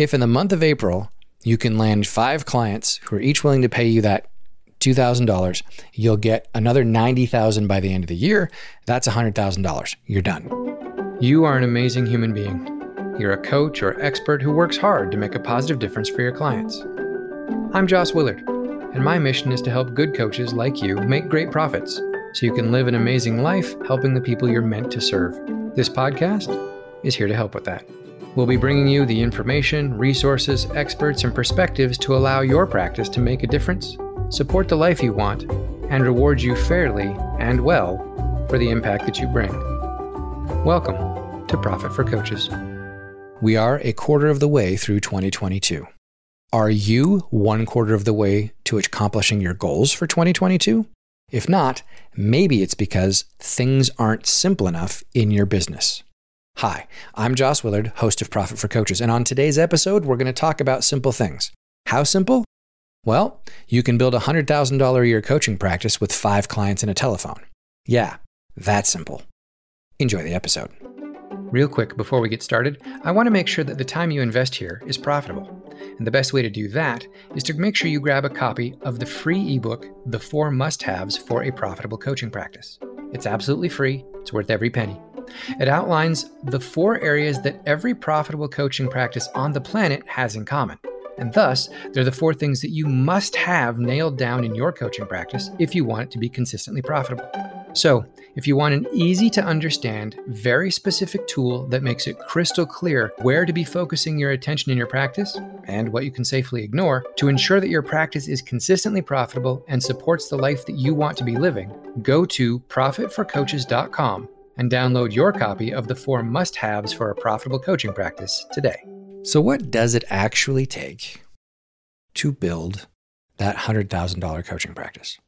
If in the month of April you can land five clients who are each willing to pay you that $2,000, you'll get another 90,000 by the end of the year. That's $100,000. You're done. You are an amazing human being. You're a coach or expert who works hard to make a positive difference for your clients. I'm Joss Willard, and my mission is to help good coaches like you make great profits so you can live an amazing life helping the people you're meant to serve. This podcast is here to help with that. We'll be bringing you the information, resources, experts, and perspectives to allow your practice to make a difference, support the life you want, and reward you fairly and well for the impact that you bring. Welcome to Profit for Coaches. We are a quarter of the way through 2022. Are you one quarter of the way to accomplishing your goals for 2022? If not, maybe it's because things aren't simple enough in your business. Hi, I'm Joss Willard, host of Profit for Coaches, and on today's episode, we're going to talk about simple things. How simple? Well, you can build a $100,000 a year coaching practice with five clients and a telephone. Yeah, that's simple. Enjoy the episode. Real quick, before we get started, I want to make sure that the time you invest here is profitable. And the best way to do that is to make sure you grab a copy of the free ebook, The Four Must Haves for a Profitable Coaching Practice. It's absolutely free, it's worth every penny. It outlines the four areas that every profitable coaching practice on the planet has in common. And thus, they're the four things that you must have nailed down in your coaching practice if you want it to be consistently profitable. So, if you want an easy to understand, very specific tool that makes it crystal clear where to be focusing your attention in your practice and what you can safely ignore to ensure that your practice is consistently profitable and supports the life that you want to be living, go to profitforcoaches.com and download your copy of the four must haves for a profitable coaching practice today. So, what does it actually take to build that $100,000 coaching practice?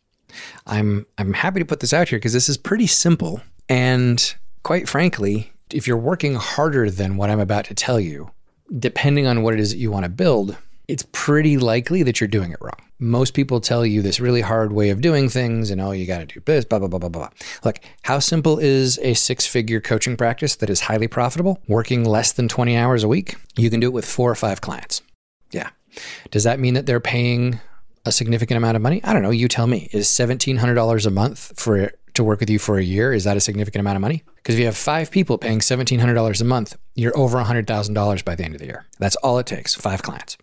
I'm, I'm happy to put this out here because this is pretty simple. And quite frankly, if you're working harder than what I'm about to tell you, depending on what it is that you want to build, it's pretty likely that you're doing it wrong. Most people tell you this really hard way of doing things and oh, you got to do this, blah, blah, blah, blah, blah. Look, how simple is a six figure coaching practice that is highly profitable, working less than 20 hours a week? You can do it with four or five clients. Yeah. Does that mean that they're paying a significant amount of money? I don't know. You tell me. Is $1,700 a month for to work with you for a year? Is that a significant amount of money? Because if you have five people paying $1,700 a month, you're over $100,000 by the end of the year. That's all it takes, five clients.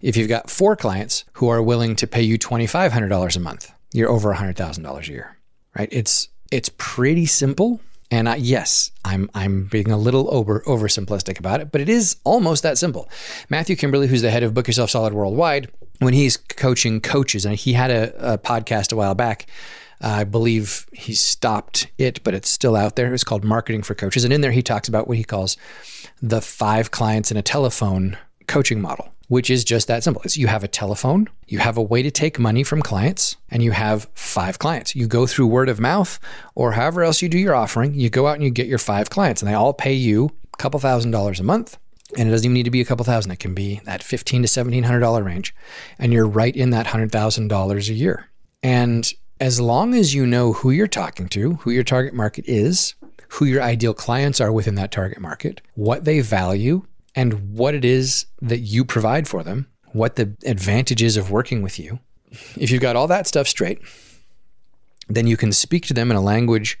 If you've got four clients who are willing to pay you $2,500 a month, you're over $100,000 a year, right? It's, it's pretty simple. And I, yes, I'm I'm being a little over oversimplistic about it, but it is almost that simple. Matthew Kimberley, who's the head of Book Yourself Solid Worldwide, when he's coaching coaches, and he had a, a podcast a while back. I believe he stopped it, but it's still out there. It's called Marketing for Coaches, and in there he talks about what he calls the five clients in a telephone coaching model which is just that simple. It's you have a telephone, you have a way to take money from clients, and you have five clients. You go through word of mouth or however else you do your offering, you go out and you get your five clients, and they all pay you a couple thousand dollars a month. And it doesn't even need to be a couple thousand. It can be that fifteen to seventeen hundred dollar range, and you're right in that hundred thousand dollars a year. And as long as you know who you're talking to, who your target market is, who your ideal clients are within that target market, what they value, and what it is that you provide for them, what the advantages of working with you. If you've got all that stuff straight, then you can speak to them in a language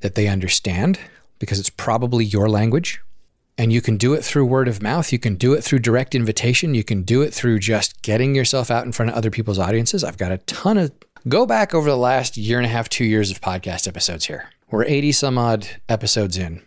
that they understand because it's probably your language. And you can do it through word of mouth. You can do it through direct invitation. You can do it through just getting yourself out in front of other people's audiences. I've got a ton of, go back over the last year and a half, two years of podcast episodes here. We're 80 some odd episodes in.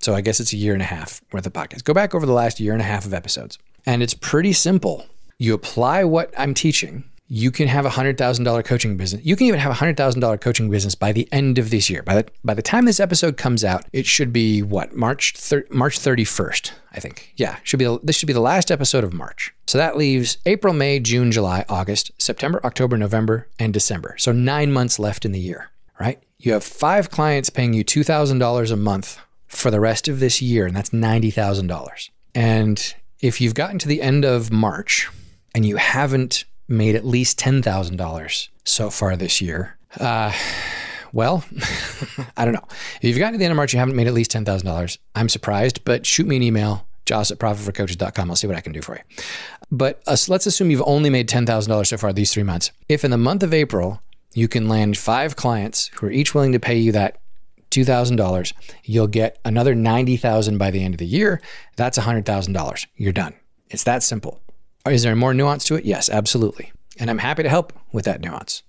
So I guess it's a year and a half worth of podcast. Go back over the last year and a half of episodes. And it's pretty simple. You apply what I'm teaching. You can have a hundred thousand dollar coaching business. You can even have a hundred thousand dollar coaching business by the end of this year. By the by the time this episode comes out, it should be what March thir- March thirty first. I think. Yeah, should be this should be the last episode of March. So that leaves April, May, June, July, August, September, October, November, and December. So nine months left in the year. Right? You have five clients paying you two thousand dollars a month for the rest of this year, and that's $90,000. And if you've gotten to the end of March and you haven't made at least $10,000 so far this year, uh, well, I don't know. If you've gotten to the end of March, you haven't made at least $10,000, I'm surprised, but shoot me an email joss at profitforcoaches.com. I'll see what I can do for you. But uh, let's assume you've only made $10,000 so far these three months. If in the month of April, you can land five clients who are each willing to pay you that $2,000, you'll get another 90,000 by the end of the year. That's $100,000. You're done. It's that simple. Is there more nuance to it? Yes, absolutely. And I'm happy to help with that nuance.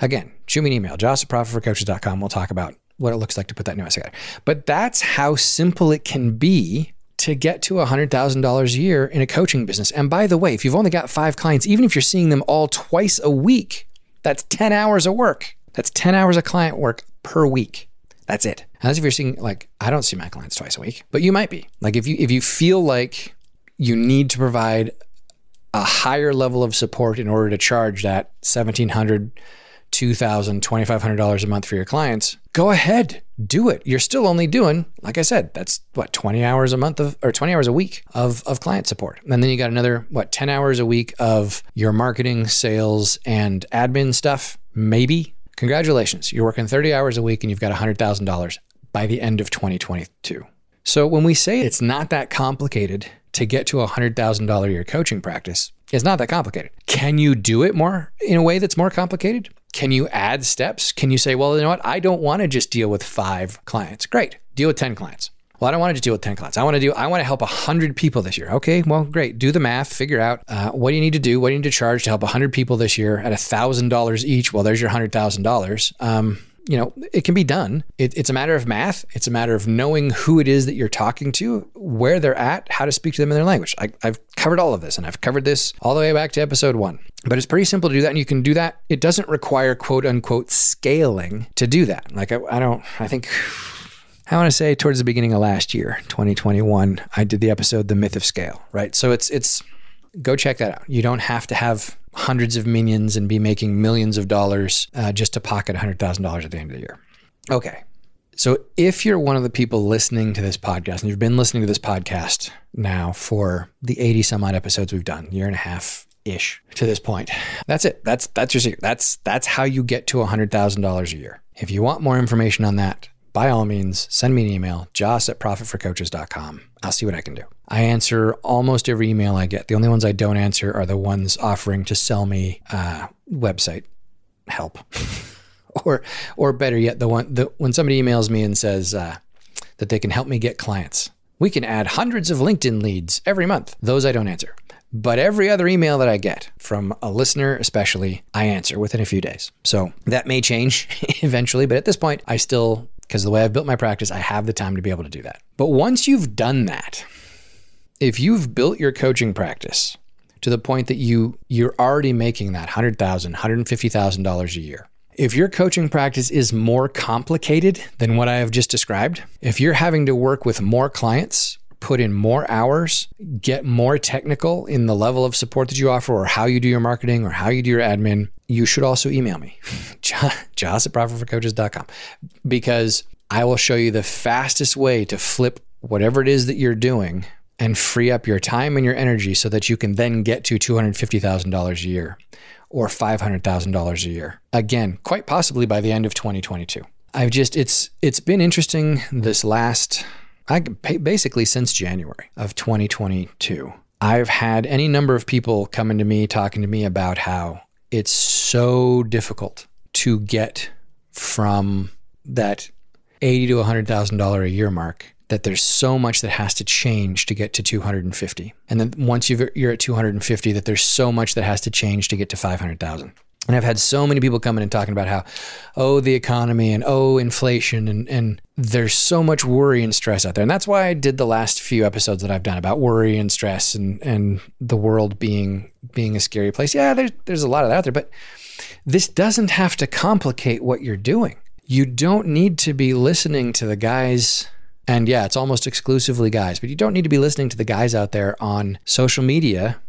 Again, shoot me an email, joss at profitforcoaches.com. We'll talk about what it looks like to put that nuance together. But that's how simple it can be to get to $100,000 a year in a coaching business. And by the way, if you've only got five clients, even if you're seeing them all twice a week, that's 10 hours of work. That's 10 hours of client work per week. That's it. As if you're seeing like I don't see my clients twice a week, but you might be. Like if you if you feel like you need to provide a higher level of support in order to charge that 1700 $2,000, $2,500 a month for your clients, go ahead, do it. You're still only doing, like I said, that's what, 20 hours a month of, or 20 hours a week of, of client support. And then you got another, what, 10 hours a week of your marketing, sales, and admin stuff, maybe. Congratulations. You're working 30 hours a week and you've got $100,000 by the end of 2022. So when we say it's not that complicated to get to a $100,000 a year coaching practice, it's not that complicated. Can you do it more in a way that's more complicated? Can you add steps? Can you say, well, you know what? I don't want to just deal with five clients. Great. Deal with 10 clients. Well, I don't want to just deal with 10 clients. I want to do, I want to help 100 people this year. Okay, well, great. Do the math, figure out uh, what do you need to do, what do you need to charge to help 100 people this year at $1,000 each. Well, there's your $100,000. Um, you know, it can be done. It, it's a matter of math. It's a matter of knowing who it is that you're talking to, where they're at, how to speak to them in their language. I, I've covered all of this and I've covered this all the way back to episode one. But it's pretty simple to do that. And you can do that. It doesn't require quote unquote scaling to do that. Like, I, I don't, I think. I want to say towards the beginning of last year, 2021, I did the episode The Myth of Scale, right? So it's it's go check that out. You don't have to have hundreds of minions and be making millions of dollars uh, just to pocket $100,000 at the end of the year. Okay. So if you're one of the people listening to this podcast and you've been listening to this podcast now for the 80 some odd episodes we've done, year and a half ish to this point. That's it. That's that's your secret. That's that's how you get to $100,000 a year. If you want more information on that, by all means, send me an email, joss at profitforcoaches.com. I'll see what I can do. I answer almost every email I get. The only ones I don't answer are the ones offering to sell me uh, website help. or or better yet, the one the, when somebody emails me and says uh, that they can help me get clients. We can add hundreds of LinkedIn leads every month. Those I don't answer. But every other email that I get from a listener, especially, I answer within a few days. So that may change eventually, but at this point, I still because the way I've built my practice, I have the time to be able to do that. But once you've done that, if you've built your coaching practice to the point that you you're already making that $100,000, $150,000 a year. If your coaching practice is more complicated than what I have just described, if you're having to work with more clients, put in more hours, get more technical in the level of support that you offer or how you do your marketing or how you do your admin, you should also email me, joss at profitforcoaches.com, because I will show you the fastest way to flip whatever it is that you're doing and free up your time and your energy so that you can then get to $250,000 a year or $500,000 a year. Again, quite possibly by the end of 2022. I've just it's it's been interesting this last I basically since January of 2022. I've had any number of people coming to me talking to me about how it's so difficult to get from that eighty to hundred thousand dollar a year mark that there's so much that has to change to get to 250 and then once you are at 250 that there's so much that has to change to get to 500000 and I've had so many people coming and talking about how, oh, the economy and oh, inflation and and there's so much worry and stress out there. And that's why I did the last few episodes that I've done about worry and stress and and the world being being a scary place. Yeah, there's there's a lot of that out there, but this doesn't have to complicate what you're doing. You don't need to be listening to the guys and yeah, it's almost exclusively guys, but you don't need to be listening to the guys out there on social media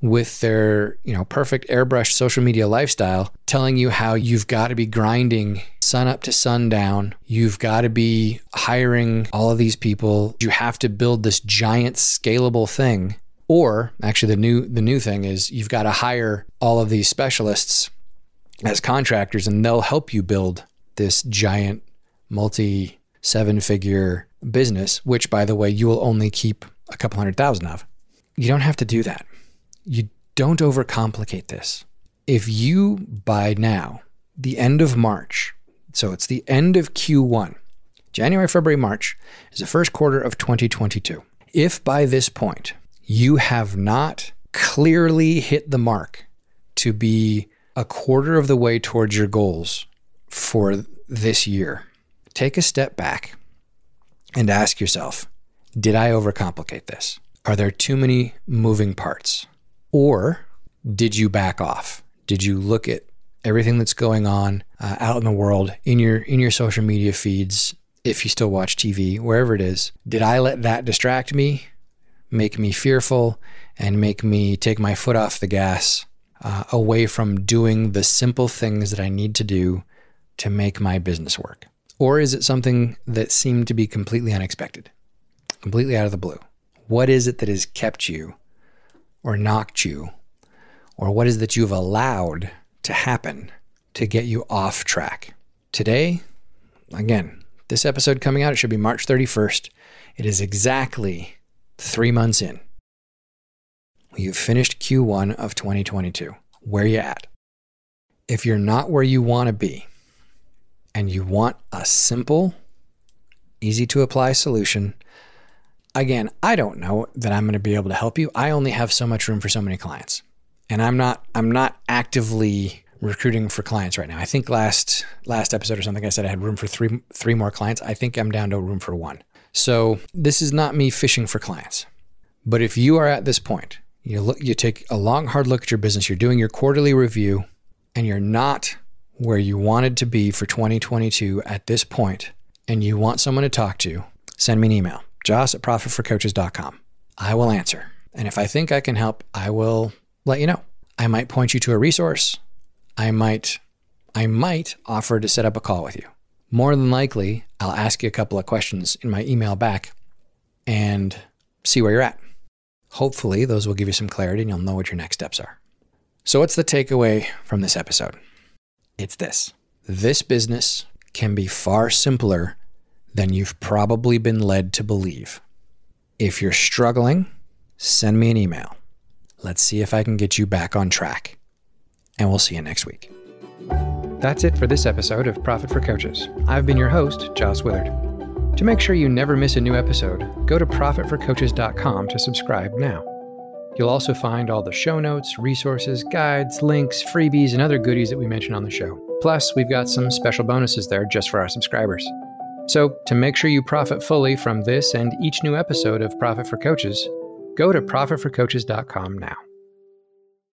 with their, you know, perfect airbrush social media lifestyle telling you how you've got to be grinding sun up to sundown. You've got to be hiring all of these people. You have to build this giant scalable thing. Or actually the new the new thing is you've got to hire all of these specialists as contractors and they'll help you build this giant multi seven figure business, which by the way, you will only keep a couple hundred thousand of. You don't have to do that. You don't overcomplicate this. If you by now, the end of March, so it's the end of Q1, January, February, March is the first quarter of 2022. If by this point you have not clearly hit the mark to be a quarter of the way towards your goals for this year, take a step back and ask yourself Did I overcomplicate this? Are there too many moving parts? Or did you back off? Did you look at everything that's going on uh, out in the world in your in your social media feeds if you still watch TV wherever it is did I let that distract me make me fearful and make me take my foot off the gas uh, away from doing the simple things that I need to do to make my business work? Or is it something that seemed to be completely unexpected, completely out of the blue? What is it that has kept you or knocked you? Or what is that you've allowed to happen to get you off track? Today, again, this episode coming out, it should be March 31st. It is exactly three months in. You've finished Q1 of 2022. Where you at? If you're not where you want to be and you want a simple, easy to apply solution, again, I don't know that I'm going to be able to help you. I only have so much room for so many clients. And I'm not I'm not actively recruiting for clients right now. I think last last episode or something I said I had room for 3 3 more clients. I think I'm down to room for 1. So, this is not me fishing for clients. But if you are at this point you look, you take a long, hard look at your business. You're doing your quarterly review, and you're not where you wanted to be for 2022 at this point, and you want someone to talk to. Send me an email, joss at profitforcoaches.com. I will answer. And if I think I can help, I will let you know. I might point you to a resource. I might I might offer to set up a call with you. More than likely, I'll ask you a couple of questions in my email back and see where you're at. Hopefully, those will give you some clarity and you'll know what your next steps are. So, what's the takeaway from this episode? It's this this business can be far simpler than you've probably been led to believe. If you're struggling, send me an email. Let's see if I can get you back on track. And we'll see you next week. That's it for this episode of Profit for Coaches. I've been your host, Joss Willard. To make sure you never miss a new episode, go to profitforcoaches.com to subscribe now. You'll also find all the show notes, resources, guides, links, freebies, and other goodies that we mention on the show. Plus, we've got some special bonuses there just for our subscribers. So, to make sure you profit fully from this and each new episode of Profit for Coaches, go to profitforcoaches.com now.